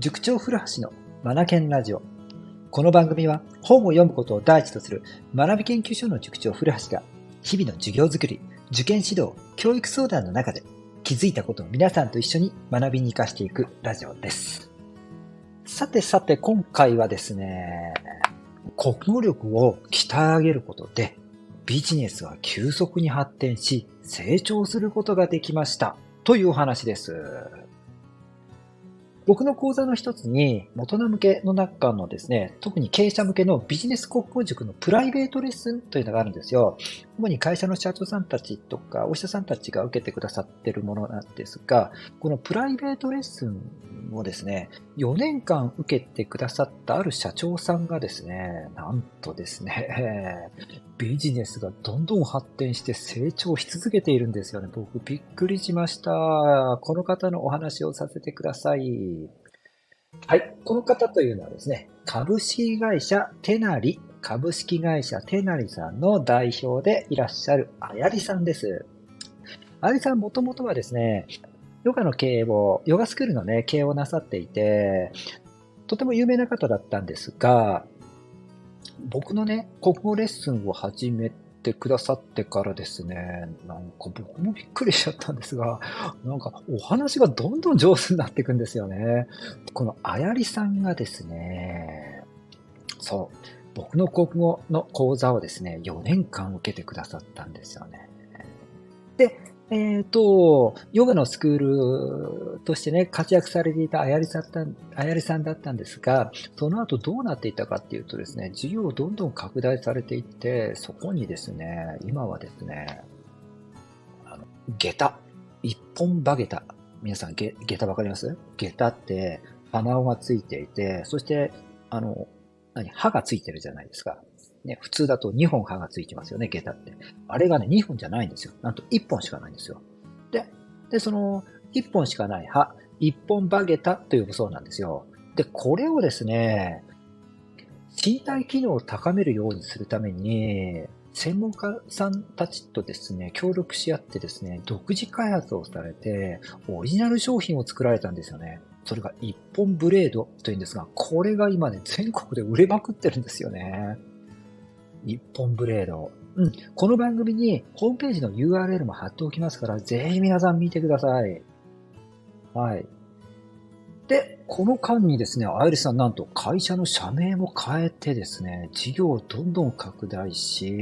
塾長古橋のマナケンラジオ。この番組は本を読むことを第一とする学び研究所の塾長古橋が日々の授業づくり、受験指導、教育相談の中で気づいたことを皆さんと一緒に学びに活かしていくラジオです。さてさて今回はですね、国語力を鍛え上げることでビジネスは急速に発展し成長することができましたというお話です。僕の講座の一つに、大人向けの中のですね、特に経営者向けのビジネス国語塾のプライベートレッスンというのがあるんですよ。主に会社の社長さんたちとか、お医者さんたちが受けてくださってるものなんですが、このプライベートレッスンをですね、4年間受けてくださったある社長さんがですね、なんとですね、ビジネスがどんどん発展して成長し続けているんですよね。僕びっくりしました。この方のお話をさせてください。はい。この方というのはですね、株式会社テナリ株式会社テナリさんの代表でいらっしゃるあやりさんです。あやりさんもともとはですね、ヨガの経営を、ヨガスクールのね、経営をなさっていて、とても有名な方だったんですが、僕のね、国語レッスンを始めてくださってからですね、なんか僕もびっくりしちゃったんですが、なんかお話がどんどん上手になっていくんですよね。このあやりさんがですね、そう、僕の国語の講座をですね、4年間受けてくださったんですよね。で、えっ、ー、と、ヨガのスクールとしてね、活躍されていたあやりさんあやりさんだったんですが、その後どうなっていったかっていうとですね、授業をどんどん拡大されていって、そこにですね、今はですね、あの、下駄、一本バゲタ。皆さん、下駄わかります？下駄って、鼻緒がついていて、そして、あの、何、歯がついてるじゃないですか。ね、普通だと2本歯がついてますよね、下駄って。あれがね、2本じゃないんですよ。なんと1本しかないんですよ。で、で、その1本しかない歯、1本バゲタと呼ぶそうなんですよ。で、これをですね、身体機能を高めるようにするために、専門家さんたちとですね、協力し合ってですね、独自開発をされて、オリジナル商品を作られたんですよね。それが一本ブレードというんですが、これが今ね、全国で売れまくってるんですよね。一本ブレード。うん。この番組にホームページの URL も貼っておきますから、ぜひ皆さん見てください。はい。で、この間にですね、アイリスさんなんと会社の社名も変えてですね、事業をどんどん拡大し、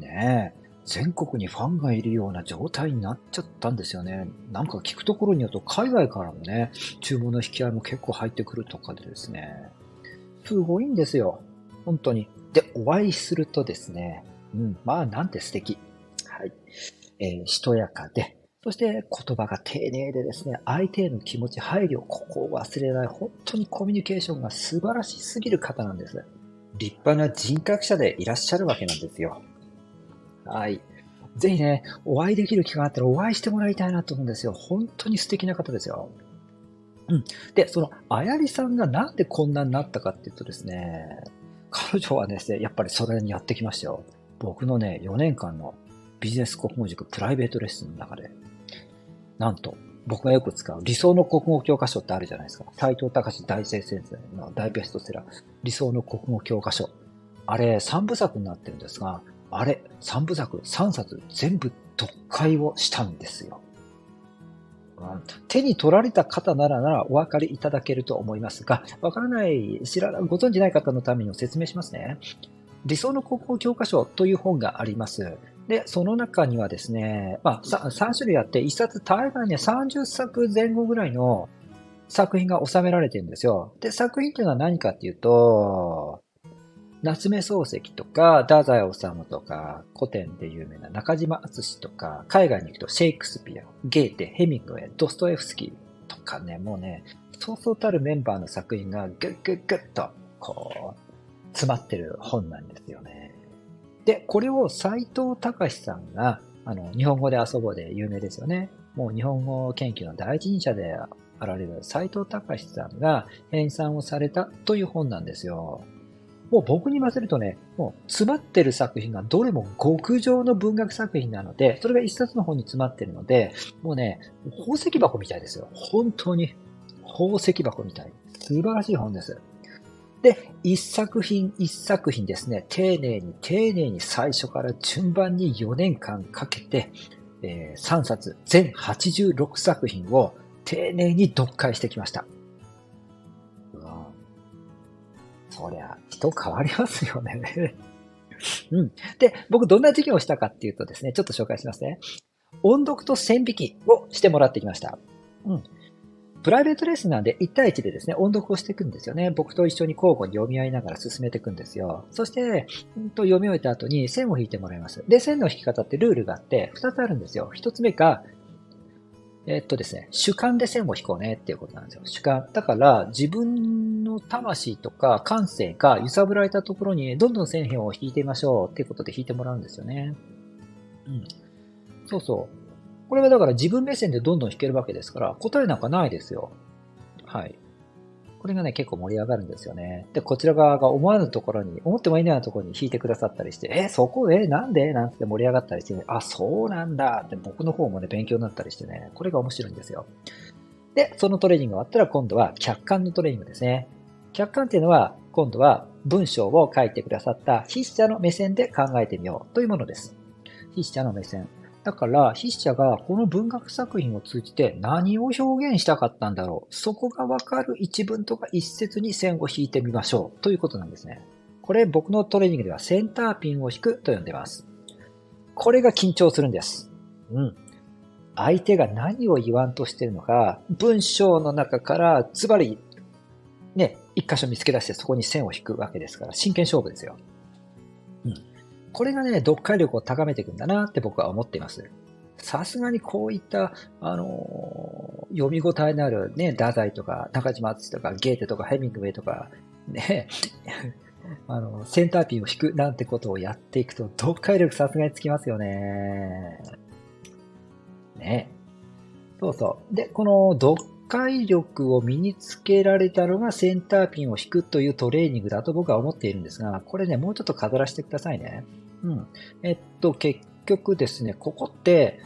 ね、全国にファンがいるような状態になっちゃったんですよね。なんか聞くところによると海外からもね、注文の引き合いも結構入ってくるとかでですね、すごいんですよ。本当に。で、お会いするとですね、うん、まあなんて素敵。はい。えー、しとやかで、そして言葉が丁寧でですね、相手への気持ち、配慮、ここを忘れない、本当にコミュニケーションが素晴らしすぎる方なんです。立派な人格者でいらっしゃるわけなんですよ。はい。ぜひね、お会いできる機会があったらお会いしてもらいたいなと思うんですよ。本当に素敵な方ですよ。うん。で、その、あやりさんがなんでこんなになったかっていうとですね、彼女はですね、やっぱりそれにやってきましたよ。僕のね、4年間のビジネス国語塾プライベートレッスンの中で、なんと、僕がよく使う理想の国語教科書ってあるじゃないですか。斎藤隆大生先生の大ベストセラー、理想の国語教科書。あれ、3部作になってるんですが、あれ、3部作、3冊全部読解をしたんですよ。手に取られた方ならならお分かりいただけると思いますが、わからない、知らない、ご存じない方のために説明しますね。理想の高校教科書という本があります。で、その中にはですね、まあ、3種類あって、1冊大概ね、30作前後ぐらいの作品が収められてるんですよ。で、作品っていうのは何かっていうと、夏目漱石とか、太宰治とか、古典で有名な中島敦とか、海外に行くとシェイクスピア、ゲーテ、ヘミングウェイ、ドストエフスキーとかね、もうね、そうそうたるメンバーの作品がぐっぐっぐっと、こう、詰まってる本なんですよね。で、これを斎藤隆さんが、あの、日本語で遊ぼうで有名ですよね。もう日本語研究の第一人者であられる斎藤隆さんが編纂をされたという本なんですよ。もう僕に言わせるとね、もう詰まってる作品がどれも極上の文学作品なので、それが一冊の本に詰まってるので、もうね、宝石箱みたいですよ。本当に。宝石箱みたい。素晴らしい本です。で、一作品一作品ですね、丁寧に丁寧に最初から順番に4年間かけて、えー、3冊、全86作品を丁寧に読解してきました。うわそりゃ、人変わりますよね。うん。で、僕どんな授業をしたかっていうとですね、ちょっと紹介しますね。音読と線引きをしてもらってきました。うん。プライベートレッスンなんで1対1でですね、音読をしていくんですよね。僕と一緒に交互に読み合いながら進めていくんですよ。そして、うんと読み終えた後に線を引いてもらいます。で、線の引き方ってルールがあって2つあるんですよ。1つ目が、えっとですね、主観で線を引こうねっていうことなんですよ。主観。だから、自分の魂とか感性が揺さぶられたところに、どんどん線辺を引いてみましょうっていうことで引いてもらうんですよね。うん。そうそう。これはだから自分目線でどんどん弾けるわけですから、答えなんかないですよ。はい。これがね、結構盛り上がるんですよね。で、こちら側が思わぬところに、思ってもいないようなところに弾いてくださったりして、え、そこえ、なんで？なんて盛り上がったりして、ね、あ、そうなんだって僕の方もね、勉強になったりしてね、これが面白いんですよ。で、そのトレーニングが終わったら今度は客観のトレーニングですね。客観っていうのは、今度は文章を書いてくださった筆者の目線で考えてみようというものです。筆者の目線。だから、筆者がこの文学作品を通じて何を表現したかったんだろう。そこがわかる一文とか一節に線を引いてみましょう。ということなんですね。これ僕のトレーニングではセンターピンを引くと呼んでます。これが緊張するんです。うん。相手が何を言わんとしてるのか、文章の中からズバリ、ね、一箇所見つけ出してそこに線を引くわけですから、真剣勝負ですよ。これがね、読解力を高めていくんだなって僕は思っています。さすがにこういった、あのー、読み応えのあるね、太宰とか、中島敦とか、ゲーテとか、ヘミングウェイとか、ね、あの、センターピンを引くなんてことをやっていくと、読解力さすがにつきますよね。ね。そうそう。で、この読解力を身につけられたのがセンターピンを引くというトレーニングだと僕は思っているんですが、これね、もうちょっと飾らせてくださいね。うん。えっと、結局ですね、ここって、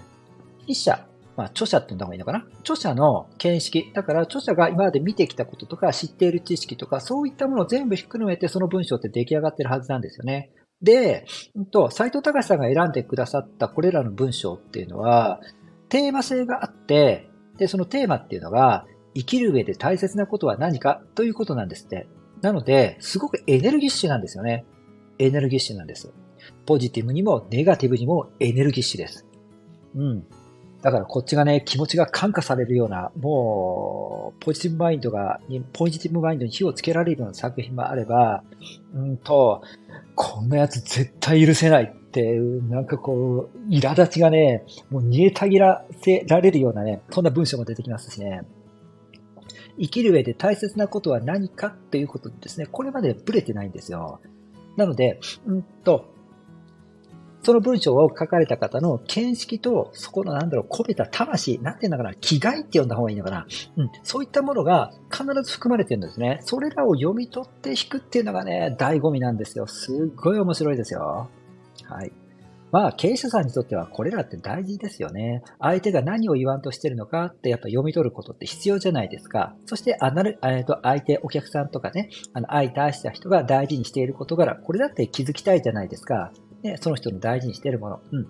筆者、まあ、著者って言った方がいいのかな？著者の見識。だから、著者が今まで見てきたこととか、知っている知識とか、そういったものを全部ひっくるめて、その文章って出来上がってるはずなんですよね。で、うんと、斎藤隆さんが選んでくださったこれらの文章っていうのは、テーマ性があって、で、そのテーマっていうのが、生きる上で大切なことは何か？ということなんですって。なので、すごくエネルギッシュなんですよね。エネルギッシュなんです。ポジティブにもネガティブにもエネルギッシュです。うん。だからこっちがね、気持ちが感化されるような、もう、ポジティブマインドが、ポジティブマインドに火をつけられるような作品もあれば、うんと、こんなやつ絶対許せないっていう、なんかこう、苛立ちがね、もう煮えたぎらせられるようなね、そんな文章も出てきますしね。生きる上で大切なことは何かっていうことですね、これまでブレてないんですよ。なので、うんと、その文章を書かれた方の見識と、そこのなんだろう、込めた魂、なんていうんだかな、気概って呼んだ方がいいのかな。うん。そういったものが必ず含まれてるんですね。それらを読み取って弾くっていうのがね、醍醐味なんですよ。すっごい面白いですよ。はい。まあ、経営者さんにとってはこれらって大事ですよね。相手が何を言わんとしてるのかってやっぱ読み取ることって必要じゃないですか。そして、あなる、えっ、と、相手、お客さんとかね、あの、相対した人が大事にしている事柄、これだって気づきたいじゃないですか。ね、その人の大事にしているもの。うん。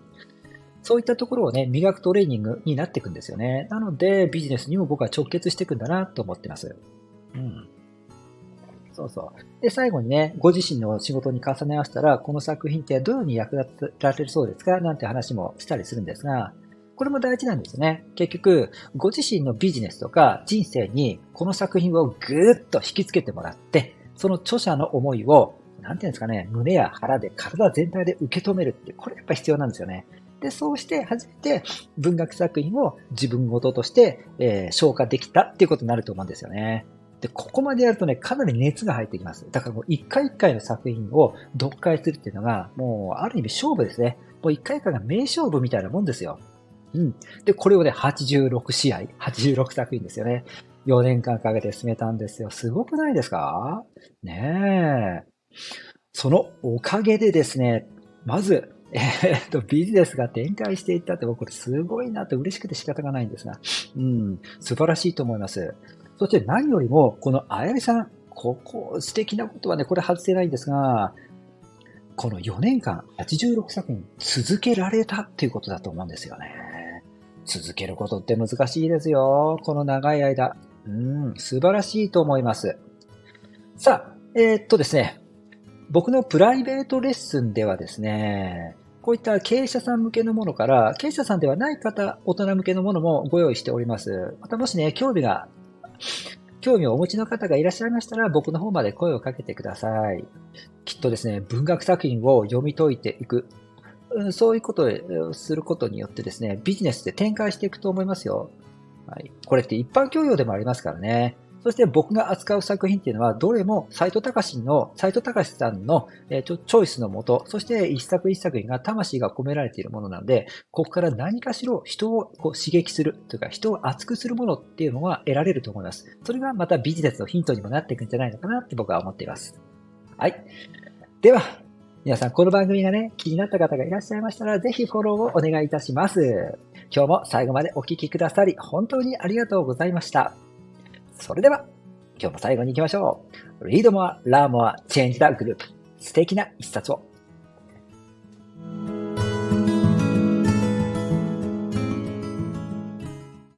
そういったところをね、磨くトレーニングになっていくんですよね。なので、ビジネスにも僕は直結していくんだなと思ってます。うん。そうそう。で、最後にね、ご自身の仕事に重ね合わせたら、この作品ってどういうふうに役立てられるそうですか？なんて話もしたりするんですが、これも大事なんですね。結局、ご自身のビジネスとか人生にこの作品をぐーっと引きつけてもらって、その著者の思いをなんていうんですかね、胸や腹で体全体で受け止めるって、これやっぱ必要なんですよね。で、そうして初めて文学作品を自分ごととして、えー、消化できたっていうことになると思うんですよね。で、ここまでやるとね、かなり熱が入ってきます。だからもう一回一回の作品を読解するっていうのが、もうある意味勝負ですね。もう一回一回が名勝負みたいなもんですよ。うん。で、これをね、86試合、86作品ですよね。4年間かけて進めたんですよ。すごくないですか？ねえ。そのおかげでですね、まず、えー、っと、ビジネスが展開していったって僕これすごいなって嬉しくて仕方がないんですが、うん、素晴らしいと思います。そして何よりも、このあやりさん、ここ素敵なことはね、これ外せないんですが、この4年間86作品続けられたっていうことだと思うんですよね。続けることって難しいですよ。この長い間。うん、素晴らしいと思います。さあ、えー、っとですね。僕のプライベートレッスンではですね、こういった経営者さん向けのものから、経営者さんではない方、大人向けのものもご用意しております。またもしね、興味が興味をお持ちの方がいらっしゃいましたら、僕の方まで声をかけてください。きっとですね、文学作品を読み解いていく。そういうことをすることによってですね、ビジネスで展開していくと思いますよ。はい。これって一般教養でもありますからね。そして僕が扱う作品っていうのは、どれも斎藤隆の、斎藤隆さんの、えー、チョイスのもと、そして一作一作品が魂が込められているものなので、ここから何かしら人をこう刺激するというか、人を熱くするものっていうのが得られると思います。それがまたビジネスのヒントにもなっていくんじゃないのかなって僕は思っています。はい。では、皆さん、この番組がね、気になった方がいらっしゃいましたら、ぜひフォローをお願いいたします。今日も最後までお聴きくださり、本当にありがとうございました。それでは、今日も最後に行きましょう。Read more, learn more, change the group. 素敵な一冊を。